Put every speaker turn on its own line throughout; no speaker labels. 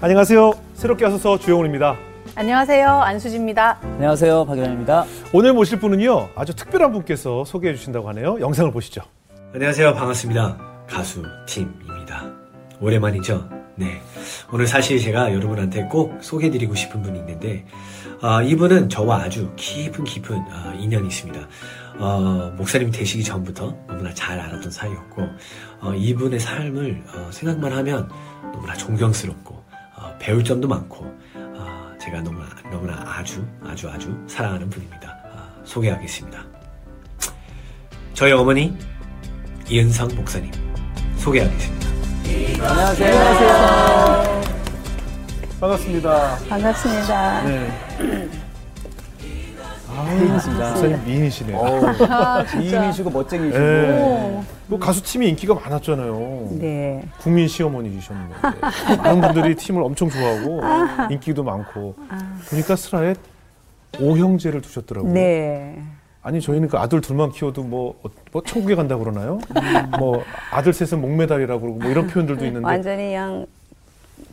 안녕하세요. 새롭게 하소서 주영훈입니다.
안녕하세요. 안수지입니다.
안녕하세요. 박일환입니다.
오늘 모실 분은요. 아주 특별한 분께서 소개해 주신다고 하네요. 영상을 보시죠.
안녕하세요. 반갑습니다. 가수 팀입니다. 오랜만이죠? 네. 오늘 사실 제가 여러분한테 꼭 소개해드리고 싶은 분이 있는데, 아, 이분은 저와 아주 깊은 깊은 아, 인연이 있습니다. 어, 목사님 되시기 전부터 너무나 잘 알았던 사이였고, 어, 이분의 삶을 어, 생각만 하면 너무나 존경스럽고, 어, 배울 점도 많고, 어, 제가 너무나, 너무나 아주, 아주, 아주 사랑하는 분입니다. 아, 소개하겠습니다. 저희 어머니, 이은성 목사님, 소개하겠습니다.
안녕하세요. 안녕하세요.
반갑습니다.
반갑습니다.
네.
반갑습니다.
목사님 미인이시네요.
아, 미인이시고 멋쟁이시고.
네. 뭐 가수 팀이 인기가 많았잖아요.
네.
국민 시어머니이셨는데 많은 분들이 팀을 엄청 좋아하고 인기도 많고 보니까 슬하에 오형제를 두셨더라고요.
네.
아니 저희는 그 아들 둘만 키워도 뭐, 어, 뭐 천국에 간다 그러나요? 뭐 아들 셋은 목메달이라고 그러고 뭐 이런 표현들도 있는데
완전히 그냥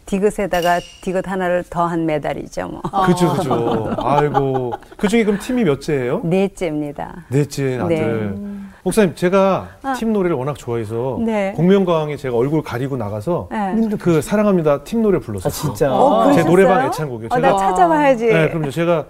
디귿에다가 디귿 하나를 더한 메달이죠. 뭐.
그죠 그죠. 아이고 그 중에 그럼 팀이 몇째예요?
넷째입니다.
넷째 아들.
네.
목사님 제가 팀 노래를 워낙 좋아해서
네.
공명강에 제가 얼굴 가리고 나가서
네.
그 사랑합니다 팀 노래 불렀었어요.
아, 진짜.
어,
제? 노래방 애창곡이에요.
어,
제가-
나 찾아봐야지.
네, 그럼요. 제가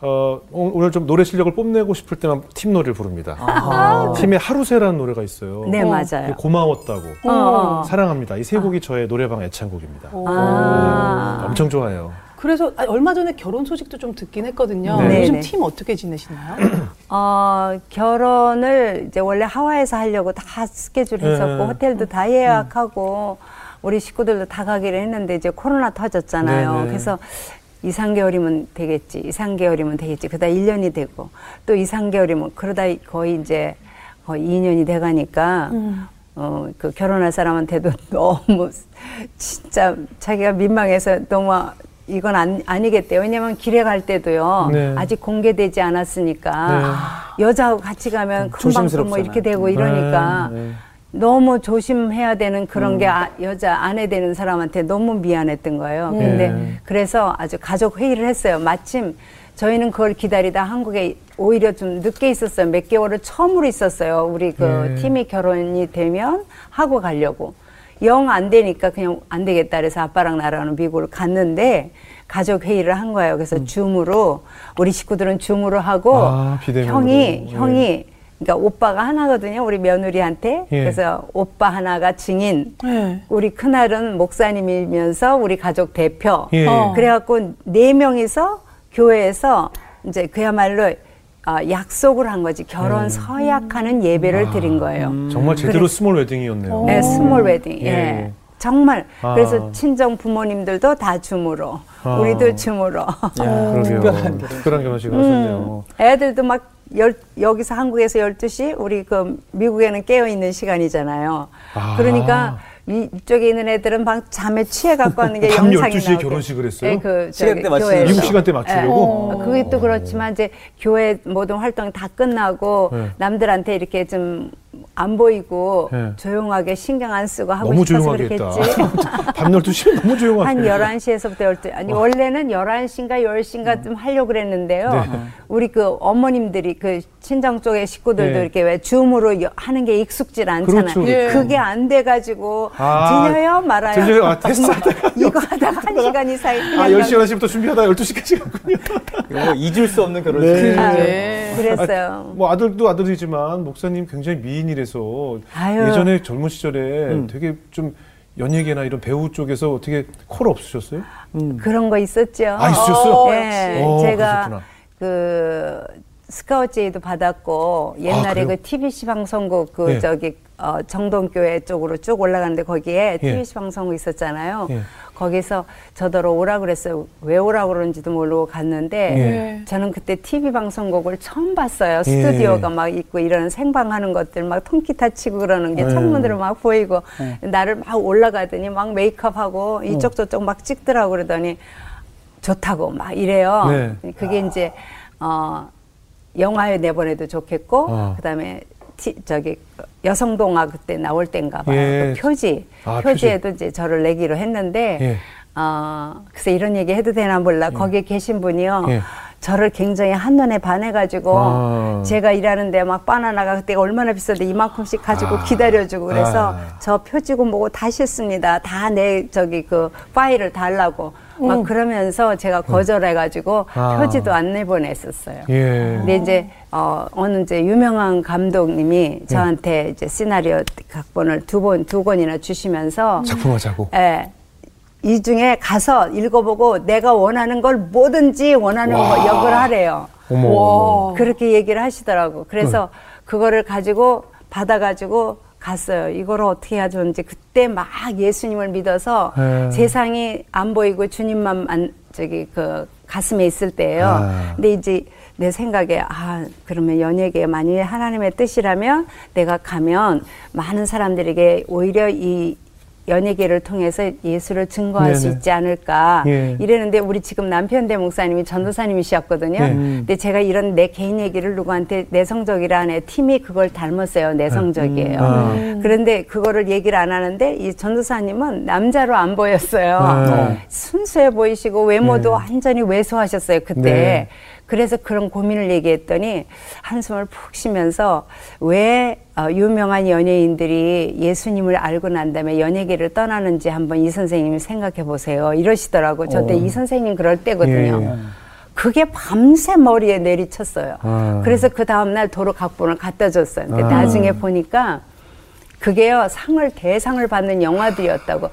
어, 오늘 좀 노래 실력을 뽐내고 싶을 때만 팀 노래를 부릅니다.
아.
팀에 하루새라는 노래가 있어요.
네,
그
맞아요.
고마웠다고.
어, 어.
사랑합니다. 이 세 곡이 저의 노래방 애창곡입니다.
아.
엄청 좋아해요.
그래서 아, 얼마 전에 결혼 소식도 좀 듣긴 했거든요.
네.
요즘
네네.
팀 어떻게 지내시나요?
어, 결혼을 이제 원래 하와이에서 하려고 다 스케줄 했었고
네.
호텔도 다 예약하고 우리 식구들도 다 가기로 했는데 이제 코로나 터졌잖아요.
네, 네.
그래서 2, 3개월이면 되겠지. 2, 3개월이면 되겠지. 그러다 1년이 되고 또 2, 3개월이면 그러다 거의 이제 거의 2년이 돼 가니까 어, 그 결혼할 사람한테도 너무 진짜 자기가 민망해서 너무 이건 안, 아니겠대요. 왜냐면 길에 갈 때도요.
네.
아직 공개되지 않았으니까 여자하고 같이 가면 금방 또뭐
조심스럽잖아요.
이렇게 되고 이러니까
네, 네.
너무 조심해야 되는 그런 게 아, 여자 아내 되는 사람한테 너무 미안했던 거예요.
네.
근데 그래서 아주 가족 회의를 했어요. 마침 저희는 그걸 기다리다 한국에 오히려 좀 늦게 있었어요. 몇 개월을 처음으로 있었어요. 우리 그
네.
팀이 결혼이 되면 하고 가려고. 영 안 되니까 그냥 안 되겠다 그래서 아빠랑 나랑은 미국을 갔는데 가족 회의를 한 거예요. 그래서 줌으로 우리 식구들은 줌으로 하고
아.
형이
네.
형이 그러니까 오빠가 하나거든요. 우리 며느리한테.
예.
그래서 오빠 하나가 증인.
네.
우리 큰아들은 목사님이면서 우리 가족 대표.
예.
어.
그래갖고 네 명이서 교회에서 이제 그야말로 아, 약속을 한 거지. 결혼
네.
서약하는 예배를 드린 거예요.
정말 제대로
그래.
스몰 웨딩이었네요.
네, 스몰 웨딩.
예.
예. 정말.
아.
그래서 친정 부모님들도 다 줌으로.
아.
우리도 줌으로.
그러게요.
특별한 결혼식.
특별한 결혼식을 하셨네요.
애들도 막 열, 여기서 한국에서 12시, 우리 그 미국에는 깨어있는 시간이잖아요.
아.
그러니까 이- 이쪽에 있는 애들은 막 잠에 취해 갖고 하는 게
밤
영상이
12시에
나오고.
결혼식을 했어요?
예, 그
시간대 맞추려고.
미국 시간대 맞추려고?
어, 그게 또 그렇지만 이제 교회 모든 활동이 다 끝나고
네.
남들한테 이렇게 좀 안 보이고
네.
조용하게 신경 안 쓰고 하고
너무
싶어서
조용하게 했다.
그렇겠지.
밤 12시면 너무 조용하게.
한 11시에서부터 12시. 아니, 원래는 11시인가 10시인가 좀 하려고 그랬는데요.
네.
우리 그 어머님들이 그 친정 쪽의 식구들도
네.
이렇게 왜 줌으로 여- 하는 게 익숙질 않잖아요.
그렇죠,
그렇죠.
그게 안 돼가지고
아,
들려요? 말아요?
들려요? 아, 됐어.
이거 하다가 한 시간 이상이
아, 10시, 11시부터 준비하다 12시까지 갔군요.
이거 뭐 잊을 수 없는 결혼식.
네.
네.
그랬어요.
뭐 아들도 아들이지만 목사님 굉장히 미인이라서
아유.
예전에 젊은 시절에
음.
되게 좀 연예계나 이런 배우 쪽에서 어떻게 콜 없으셨어요?
그런 거 있었죠.
아, 있으셨어요?
네,
어,
제가
그러셨구나.
그 스카우트제이도 받았고 옛날에
아? 그
TBC 방송국 그
네.
저기 어, 정동교회 쪽으로 쭉 올라가는데 거기에
예.
TBC 방송국 있었잖아요.
예.
거기서 저더러 오라 그랬어요. 왜 오라 그런지도 모르고 갔는데
예.
저는 그때 TV 방송국을 처음 봤어요.
예.
스튜디오가 막 있고 이런 생방하는 것들 막 통기타 치고 그러는 게
예.
창문으로 막 보이고 나를 막 올라가더니 막 메이크업하고 이쪽 저쪽 막 찍더라고 그러더니 좋다고 막 이래요.
네.
그게 이제 어 영화에 내보내도 좋겠고
어.
그다음에 티, 저기 여성동화 그때 나올 때인가 봐요.
예.
그 표지
아,
표지에도 이제 저를 내기로 했는데
예.
어, 글쎄 이런 얘기 해도 되나 몰라. 거기에 계신 분이요.
예.
저를 굉장히 한눈에 반해가지고
아.
제가 일하는데 막 바나나가 그때가 얼마나 비싼데 이만큼씩 가지고
아.
기다려주고 그래서
아.
저 표지고 뭐고 다 싫습니다. 다 내 저기 그 파일을 달라고 막 그러면서 제가 거절해가지고
아.
표지도 안 내보냈었어요.
예.
근데 이제 어 어느 이제 유명한 감독님이 저한테 이제 시나리오 각본을 두 번 두 권이나 주시면서
작품하자고.
예. 이 중에 가서 읽어보고 내가 원하는 걸 뭐든지 원하는 거 역을 하래요.
어머.
와.
그렇게 얘기를 하시더라고. 그래서 그거를 가지고 받아가지고 갔어요. 이걸 어떻게 해야 좋은지 그때 막 예수님을 믿어서
네.
세상이 안 보이고 주님만 안, 저기 그 가슴에 있을 때예요.
아.
근데 이제 내 생각에 아 그러면 연예계 만일 하나님의 뜻이라면 내가 가면 많은 사람들에게 오히려 이 연예계를 통해서 예수를 증거할 수
네네.
있지 않을까
예.
이랬는데 우리 지금 남편 대 목사님이 전도사님이셨거든요.
네.
근데 제가 이런 내 개인 얘기를 누구한테 내성적이라는 팀이 그걸 닮았어요. 내성적이에요.
아.
그런데 그거를 얘기를 안 하는데 이 전도사님은 남자로 안 보였어요.
네.
순수해 보이시고 외모도
네.
완전히 왜소하셨어요. 그때.
네.
그래서 그런 고민을 얘기했더니 한숨을 푹 쉬면서 왜 어, 유명한 연예인들이 예수님을 알고 난 다음에 연예계를 떠나는지 한번 이 선생님이 생각해 보세요. 이러시더라고. 저때
어.
이 선생님 그럴 때거든요.
예.
그게 밤새 머리에 내리쳤어요.
아.
그래서 그 다음날 도로 각본을 갖다 줬어요. 근데
아.
나중에 보니까 그게요, 상을, 대상을 받는 영화들이었다고.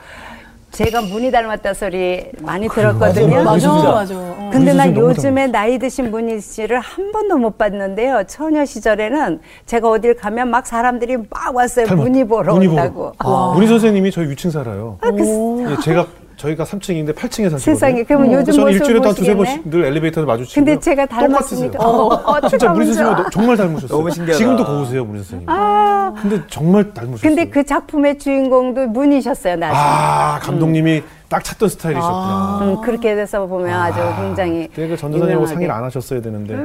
제가 문이 닮았다 소리 많이 들었거든요.
맞아, 진짜.
맞아. 어.
근데 난 요즘에 나이 드신 문희 씨를 한 번도 못 봤는데요. 처녀 시절에는 제가 어딜 가면 막 사람들이 막 왔어요. 문희 보러
문희
온다고.
아, 문희 선생님이 저희 위층 살아요.
아, 그
예, 제가 저희가 3층인데 8층에 사시거든요.
세상에, 그러면 요즘
저는 일주일에 한 두세? 번씩 늘 엘리베이터에서 마주치고.
근데 제가 닮았습니까?
똑같으세요. 진짜 문희 선생님
어떡하면
정말 닮으셨어요.
너무 신기하다.
지금도 고우세요, 문희 선생님.
아,
근데 정말 닮으셨어요.
근데 그 작품의 주인공도 문이셨어요, 나중에.
아, 감독님이 딱 찾던 스타일이셨구나.
음, 그렇게 돼서 보면 아 주 굉장히
그때 그 전도사님하고
유명하게.
상의를 안 하셨어야 되는데.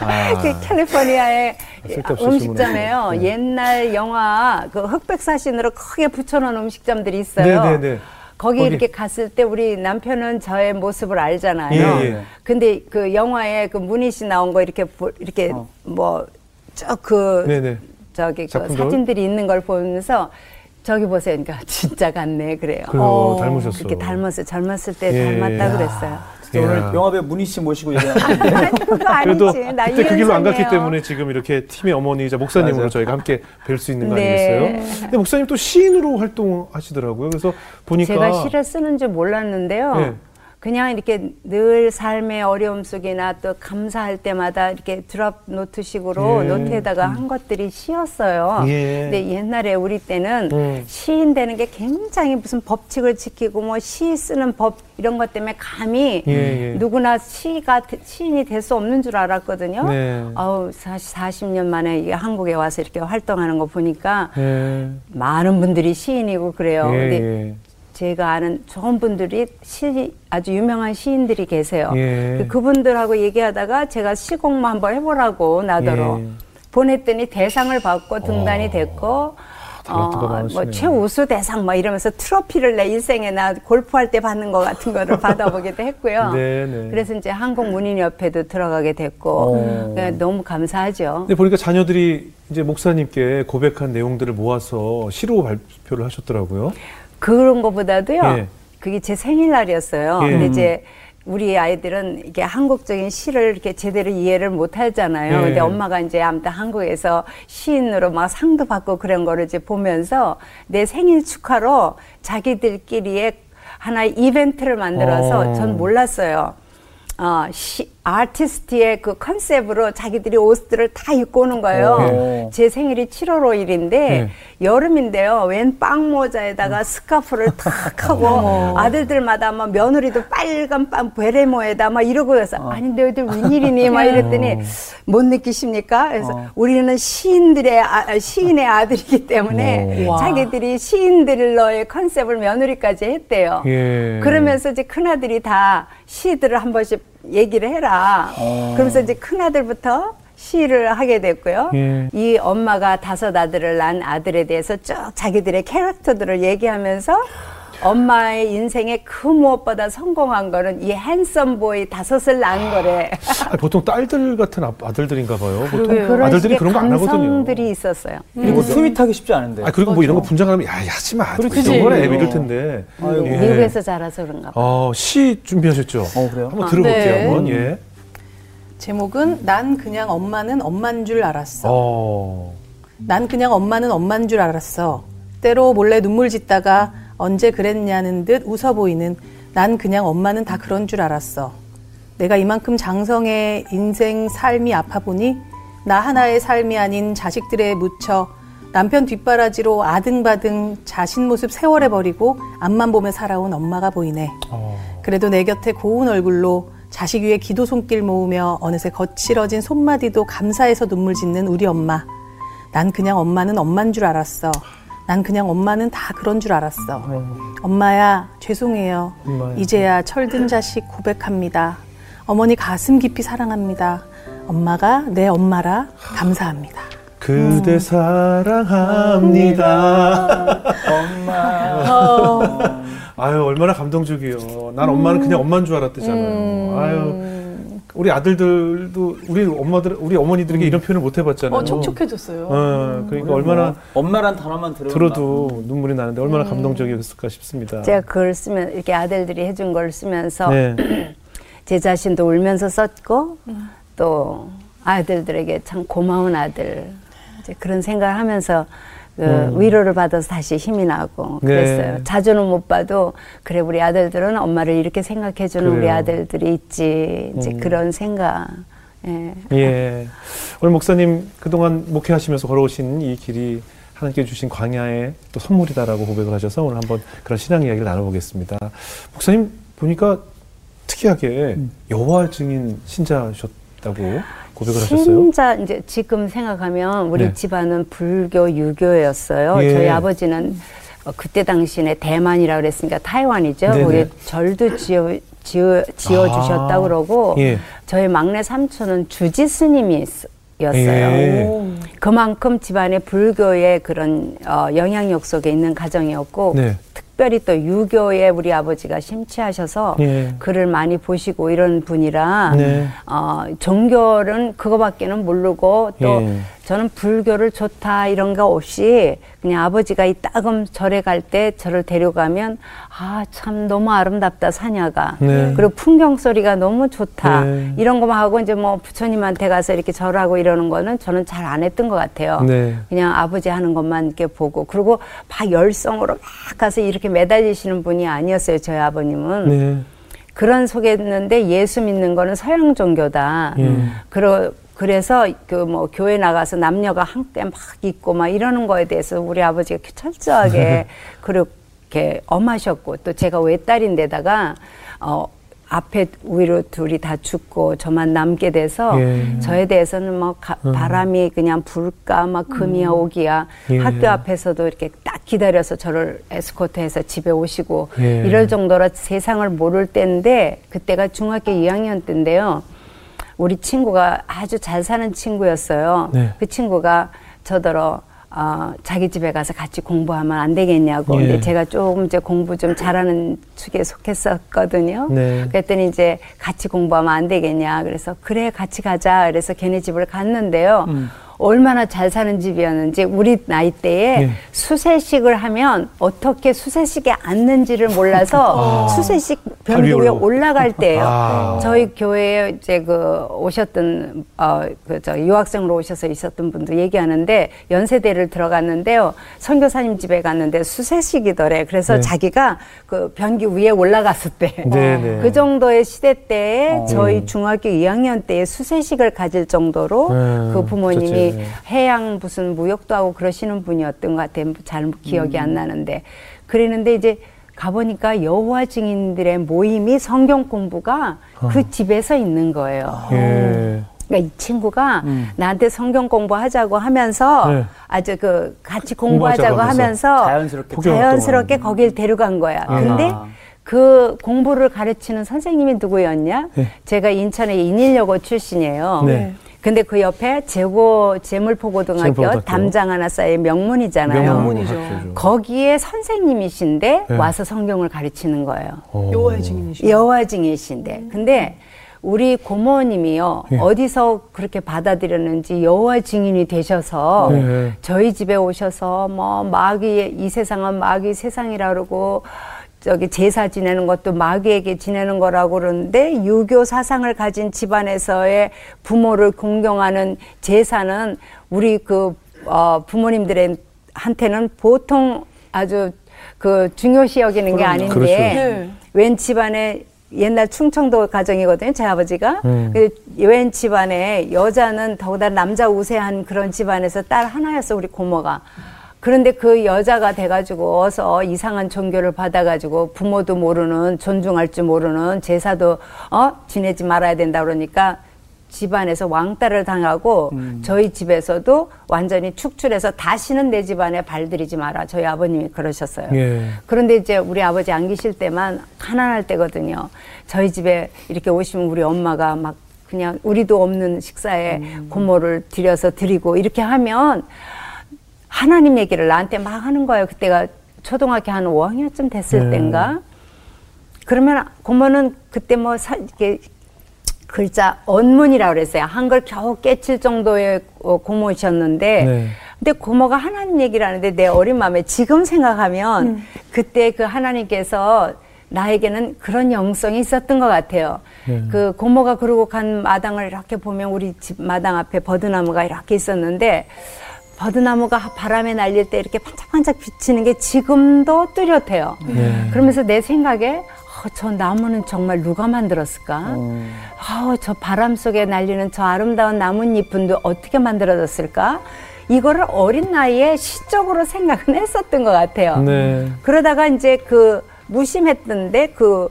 아,
그 캘리포니아의
쓸데없이
음식점에요.
질문을
옛날 영화 그 흑백 사진으로 크게 붙여놓은 음식점들이 있어요.
네네네.
거기
거기.
이렇게 갔을 때 우리 남편은 저의 모습을 알잖아요.
예, 예.
근데 그 영화에 그 문희 씨 나온 거 이렇게 보- 이렇게
어.
뭐쭉그
네네.
저기 그? 사진들이 있는 걸 보면서 저기 보세요. 그러니까 진짜 같네 그래요.
그래요,
어,
닮으셨어.
그렇게 닮았어요. 젊었을 때
예.
닮았다 그랬어요.
진짜 오늘
이야.
영화배우 문희 씨 모시고 얘기하는
그거
그래도
아니지.
그때 그 길로 안 갔기. 때문에 지금 이렇게 팀의 어머니이자 목사님으로
맞아요.
저희가 함께 뵐 수 있는 거
네.
아니겠어요? 근데 목사님 또 시인으로 활동하시더라고요. 그래서 보니까
제가 시를 쓰는 줄 몰랐는데요.
네.
그냥 이렇게 늘 삶의 어려움 속이나 또 감사할 때마다 이렇게 드랍 노트식으로
예.
노트에다가 한 것들이 시였어요.
예.
근데 옛날에 우리 때는
음.
시인 되는 게 굉장히 무슨 법칙을 지키고 뭐 시 쓰는 법 이런 것 때문에 감히
예, 예.
누구나 시가 시인이 될 수 없는 줄 알았거든요.
네.
아우 사실 40년 만에 한국에 와서 이렇게 활동하는 거 보니까
예.
많은 분들이 시인이고 그래요.
예,
근데
예.
제가 아는 좋은 분들이 시, 아주 유명한 시인들이 계세요.
예.
그분들하고 얘기하다가 제가 시공만 한번 해보라고 나더러
예.
보냈더니 대상을 받고 등단이 됐고
탤런트가
어. 뭐 최우수 대상 막 이러면서 트로피를 내 일생에 나 골프할 때 받는 것 같은 거를 받아보기도 했고요.
네, 네.
그래서 이제 한국문인협회도 들어가게 됐고
어.
네, 너무 감사하죠.
근데 보니까 자녀들이 이제 목사님께 고백한 내용들을 모아서 시로 발표를 하셨더라고요.
그런 것보다도요.
예.
그게 제 생일날이었어요.
예.
근데 이제 우리 아이들은 이게 한국적인 시를 이렇게 제대로 이해를 못 하잖아요.
예.
근데 엄마가 이제 아무튼 한국에서 시인으로 막 상도 받고 그런 거를 이제 보면서 내 생일 축하로 자기들끼리의 하나의 이벤트를 만들어서
어.
전 몰랐어요. 어, 시, 아티스트의 그 컨셉으로 자기들이 옷들을 다 입고 오는 거예요.
어.
제 생일이 7월 5일인데
네.
여름인데요. 웬 빵 모자에다가 스카프를 탁 하고 아들들마다 막 며느리도 빨간 빵 베레모에다 막 이러고 그래서 아니 너희들 웬일이니 막 이랬더니 못 느끼십니까? 그래서
어.
우리는 시인들의 아, 시인의 아들이기 때문에
와.
자기들이 시인들로의 컨셉을 며느리까지 했대요.
예.
그러면서 이제 큰 아들이 다 시들을 한 번씩 얘기를 해라.
어.
그러면서 이제 큰 아들부터 시를 하게 됐고요.
예.
이 엄마가 다섯 아들을 낳은 아들에 대해서 쭉 자기들의 캐릭터들을 얘기하면서 엄마의 인생에 그 무엇보다 성공한 거는 이 핸섬 보이 다섯을 낳은 거래.
아니, 보통 딸들 같은 아- 아들들인가 봐요. 보통 아들들이 그런 거 안 하거든요.
감성들이 있었어요.
그리고 스윗하기 쉽지 않은데.
아 그리고 뭐 이런 거 분장하면 야 하지 마.
그렇지.
이런 거는 애비 이럴 텐데.
아이고.
예.
미국에서 자라서 그런가 봐.
어, 시 준비하셨죠?
어, 그래요?
한번 들어볼게요.
네.
한번 예.
제목은 난 그냥 엄마는 엄만 줄 알았어.
어.
난 그냥 엄마는 엄만 줄 알았어. 때로 몰래 눈물 짓다가 언제 그랬냐는 듯 웃어 보이는 난 그냥 엄마는 다 그런 줄 알았어. 내가 이만큼 장성의 인생 삶이 아파 보니 나 하나의 삶이 아닌 자식들에 묻혀 남편 뒷바라지로 아등바등 자신 모습 세월에 버리고 앞만 보며 살아온 엄마가 보이네.
어.
그래도 내 곁에 고운 얼굴로 자식 위에 기도 손길 모으며 어느새 거칠어진 손마디도 감사해서 눈물 짓는 우리 엄마. 난 그냥 엄마는 엄만 줄 알았어. 난 그냥 엄마는 다 그런 줄 알았어. 엄마야, 죄송해요.
엄마야.
이제야 철든 자식 고백합니다. 어머니 가슴 깊이 사랑합니다. 엄마가 내 엄마라 감사합니다.
그대
음.
사랑합니다.
엄마.
아유 얼마나 감동적이에요. 난 엄마는 그냥 엄마인 줄 알았대잖아요. 아유 우리 아들들도 우리 엄마들 우리 어머니들에게 이런 표현을 못 해봤잖아요.
어, 촉촉해졌어요.
어, 그러니까 얼마나
엄마란 단어만
들어도 눈물이 나는데 얼마나
음.
감동적이었을까 싶습니다.
제가 그걸 쓰면 이렇게 아들들이 해준 걸 쓰면서
네.
제 자신도 울면서 썼고 또 아들들에게 참 고마운 아들 이제 그런 생각을 하면서 그 위로를 받아서 다시 힘이 나고
음. 네.
그랬어요. 자주는 못 봐도 그래 우리 아들들은 엄마를 이렇게 생각해 주는 우리
그래요.
아들들이 있지 이제
음.
그런 생각. 예.
예. 오늘 목사님 그동안 목회하시면서 걸어오신 이 길이 하나님께 주신 광야의 또 선물이다라고 고백을 하셔서 오늘 한번 그런 신앙 이야기를 나눠보겠습니다. 목사님 보니까 특이하게 여호와 증인 신자셨다고 고백을 하셨어요.
신자 이제 지금 생각하면 우리
네.
집안은 불교 유교였어요.
예.
저희 아버지는 어, 그때 당시에 대만이라 그랬으니까 타이완이죠.
네네.
거기에 절도 지어 지어, 지어
아.
주셨다 그러고
예.
저희 막내 삼촌은 주지 스님이었어요.
예.
그만큼 집안에 불교의 그런 어, 영향력 속에 있는 가정이었고
네.
특별히 또 유교에 우리 아버지가 심취하셔서
예.
글을 많이 보시고 이런 분이라
네.
어, 종교는 그거밖에는 모르고 또
예.
저는 불교를 좋다 이런 거 없이 그냥 아버지가 이 따금 절에 갈 때 저를 데려가면 아 참 너무 아름답다 사냐가
네.
그리고 풍경 소리가 너무 좋다
네.
이런 거만 하고 이제 뭐 부처님한테 가서 이렇게 절하고 이러는 거는 저는 잘 안 했던 것 같아요.
네.
그냥 아버지 하는 것만 이렇게 보고 그리고 막 열성으로 막 가서 이렇게 매달리시는 분이 아니었어요 저희 아버님은
네.
그런 속에 있는데 예수 믿는 거는 서양 종교다.
예.
그러, 그래서 그 뭐 교회 나가서 남녀가 함께 막 있고 막 이러는 거에 대해서 우리 아버지가 철저하게 그렇게 엄하셨고 또 제가 외딸인데다가 어 앞에 위로 둘이 다 죽고 저만 남게 돼서
예.
저에 대해서는 뭐 가- 바람이 그냥 불까 막 금이야 오기야
예.
학교 앞에서도 이렇게 딱 기다려서 저를 에스코트해서 집에 오시고
예.
이럴 정도로 세상을 모를 때인데 그때가 중학교 2학년 때인데요. 우리 친구가 아주 잘 사는 친구였어요.
네.
그 친구가 저더러 어, 자기 집에 가서 같이 공부하면 안 되겠냐고.
예.
근데 제가 조금 이제 공부 좀 잘하는 축에 속했었거든요.
네.
그랬더니 이제 같이 공부하면 안 되겠냐. 그래서 그래 같이 가자. 그래서 걔네 집을 갔는데요. 얼마나 잘 사는 집이었는지 우리 나이 때에
예.
수세식을 하면 어떻게 수세식에 앉는지를 몰라서 수세식
팔
변기 위에. 올라갈 때예요.
아.
저희 교회에 이제 그 오셨던 어그저 유학생으로 오셔서 있었던 분도 얘기하는데 연세대를 들어갔는데요. 선교사님 집에 갔는데 수세식이더래. 그래서
네.
자기가 그 변기 위에 올라갔을 때.
네, 네.
그 정도의 시대 때에
어.
저희 중학교 2학년 때에 수세식을 가질 정도로
네,
그 부모님이
그렇지.
해양 무슨 무역도 하고 그러시는 분이었던 것 같아요. 잘 기억이 안 나는데. 그랬는데 이제 가보니까 여호와 증인들의 모임이 성경 공부가 그 집에서 있는 거예요.
예.
그러니까 이 친구가 나한테 성경 공부하자고 하면서
네.
아주 그 같이
공부하자고 하면서
하면서
자연스럽게
자연스럽게 거길 데려간 거야.
아.
근데 그 공부를 가르치는 선생님이 누구였냐?
네.
제가 인천의 인일여고 출신이에요.
네.
근데 그 옆에 재고 재물포고등학교. 담장 하나 쌓여 명문이잖아요.
명문이죠.
거기에 선생님이신데
네.
와서 성경을 가르치는 거예요.
어.
요하의 증인이시죠.
여호와 증이신데 근데 우리 고모님이요
예.
어디서 그렇게 받아들였는지 여호와 증인이 되셔서
예.
저희 집에 오셔서 뭐 마귀 이 세상은 마귀 세상이라 그러고 저기 제사 지내는 것도 마귀에게 지내는 거라고 그러는데 유교 사상을 가진 집안에서의 부모를 공경하는 제사는 우리 그 어, 부모님들의 한테는 보통 아주 그 중요시 여기는 게 아닌데
그렇죠.
네.
웬 집안에 옛날 충청도 가정이거든요. 제 아버지가.
음.
웬 집안에 여자는 더구나 남자 우세한 그런 집안에서 딸 하나였어 우리 고모가. 그런데 그 여자가 돼가지고 어서 이상한 종교를 받아가지고 부모도 모르는 존중할 줄 모르는 제사도 어 지내지 말아야 된다 그러니까 집안에서 왕따를 당하고 저희 집에서도 완전히 축출해서 다시는 내 집안에 발들이지 마라. 저희 아버님이 그러셨어요.
예.
그런데 이제 우리 아버지 안 계실 때만 가난할 때거든요. 저희 집에 이렇게 오시면 우리 엄마가 막 그냥 우리도 없는 식사에 고모를 들여서 드리고 이렇게 하면 하나님 얘기를 나한테 막 하는 거예요. 그때가 초등학교 한 5학년쯤 됐을
네.
때인가. 그러면 고모는 그때 뭐 사, 이렇게 글자 언문이라고 그랬어요. 한글 겨우 깨칠 정도의 어, 고모셨는데
네.
근데 고모가 하나님 얘기를 하는데 내 어린 마음에 지금 생각하면 그때 그 하나님께서 나에게는 그런 영성이 있었던 것 같아요.
네.
그 고모가 그러고 간 마당을 이렇게 보면 우리 집 마당 앞에 버드나무가 이렇게 있었는데 버드나무가 바람에 날릴 때 이렇게 반짝반짝 비치는 게 지금도 뚜렷해요.
네.
그러면서 내 생각에 어, 저 나무는 정말 누가 만들었을까? 아, 저 바람 속에 날리는 저 아름다운 나뭇잎은 어떻게 만들어졌을까? 이거를 어린 나이에 시적으로 생각은 했었던 것 같아요.
네.
그러다가 이제 그 무심했던데 그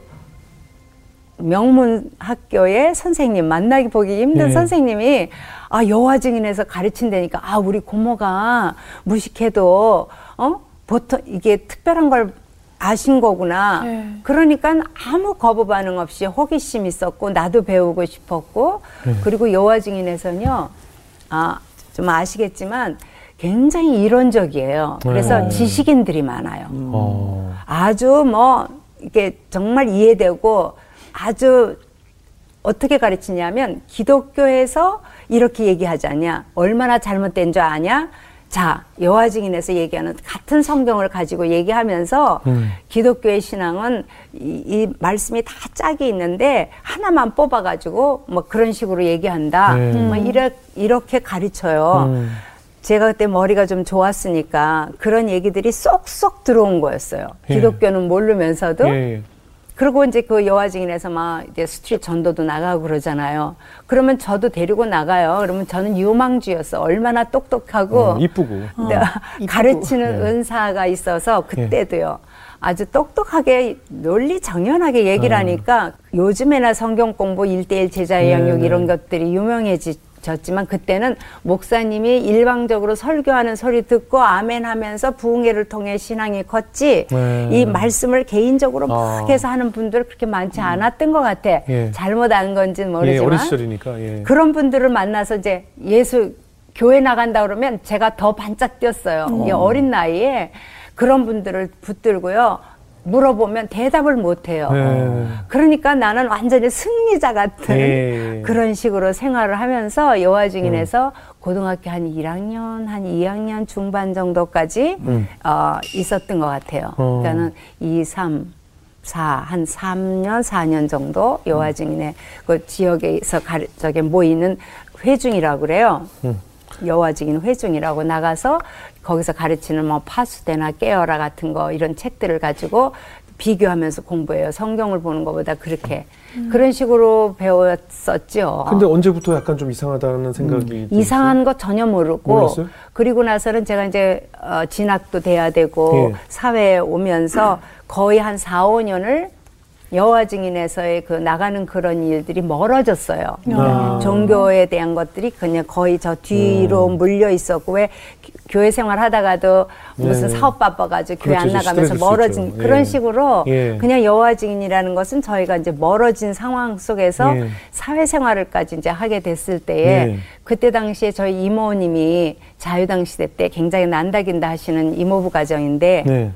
명문 학교의 선생님 만나기 보기 힘든
예.
선생님이 아 여화 증인에서 가르친다니까 아 우리 고모가 무식해도 어 보통 이게 특별한 걸 아신 거구나.
네.
그러니까 아무 거부 반응 없이 호기심 있었고 나도 배우고 싶었고
네.
그리고 여화 증인에서는요 아 좀 아시겠지만 굉장히 이론적이에요. 그래서
네.
지식인들이 많아요.
어.
아주 뭐 이게 정말 이해되고 아주 어떻게 가르치냐면 기독교에서 이렇게 얘기하지 않냐 얼마나 잘못된 줄 아냐 자 여호와 증인에서 얘기하는 같은 성경을 가지고 얘기하면서
음.
기독교의 신앙은 이, 이 말씀이 다 짝이 있는데 하나만 뽑아 가지고 뭐 그런 식으로 얘기한다
네.
뭐 이래, 이렇게 가르쳐요
음.
제가 그때 머리가 좀 좋았으니까 그런 얘기들이 쏙쏙 들어온 거였어요.
예.
기독교는 모르면서도.
예, 예.
그리고 이제 그 여화 증인에서 막 이제 스트릿 전도도 나가고 그러잖아요. 그러면 저도 데리고 나가요. 그러면 저는 유망주였어. 얼마나 똑똑하고
어, 이쁘고.
네, 가르치는
네.
은사가 있어서 그때도요. 아주 똑똑하게 논리 정연하게 얘기를
어.
하니까 요즘에나 성경 공부 일대일 제자
네,
양육
네.
이런 것들이 유명해 졌지만 그때는 목사님이 일방적으로 설교하는 소리 듣고 아멘 하면서 부흥회를 통해 신앙이 컸지
네.
이 말씀을 개인적으로
아.
막 해서 하는 분들 그렇게 많지 않았던 것 같아.
예.
잘못 안 건지는
예,
모르지만
어린 시절이니까. 예.
그런 분들을 만나서 이제 예수 교회 나간다 그러면 제가 더 반짝 뛰었어요. 이 어린 나이에 그런 분들을 붙들고요. 물어보면 대답을 못 해요.
네.
그러니까 나는 완전히 승리자 같은
예.
그런 식으로 생활을 하면서 여화 증인에서 고등학교 한 1학년, 한 2학년 중반 정도까지
음.
어, 있었던 것 같아요.
어.
그러니까는 2, 3, 4, 한 3년, 4년 정도 여화 증인의 그 지역에서 가르, 저게 모이는 회중이라고 그래요.
음.
여화 증인 회중이라고 나가서 거기서 가르치는 뭐 파수대나 깨어라 같은 거 이런 책들을 가지고 비교하면서 공부해요. 성경을 보는 것보다 그렇게 그런 식으로 배웠었죠.
근데 언제부터 약간 좀 이상하다는 생각이
음. 이상한 거 전혀 모르고
몰랐어요?
그리고 나서는 제가 이제 어, 진학도 돼야 되고
예.
사회에 오면서 거의 한 4, 5년을 여호와 증인에서의 그 나가는 그런 일들이 멀어졌어요.
아.
종교에 대한 것들이 그냥 거의 저 뒤로
음.
물려 있었고 왜 기- 교회 생활 하다가도 무슨
네.
사업 바빠가지고 교회 안
그렇죠.
나가면서
시들해질 수
멀어진
있죠.
그런
예.
식으로
예.
그냥 여호와 증인이라는 것은 저희가 이제 멀어진 상황 속에서
예.
사회생활을까지 이제 하게 됐을 때에
예.
그때 당시에 저희 이모님이 자유당 시대 때 굉장히 난다긴다 하시는 이모부 가정인데
네.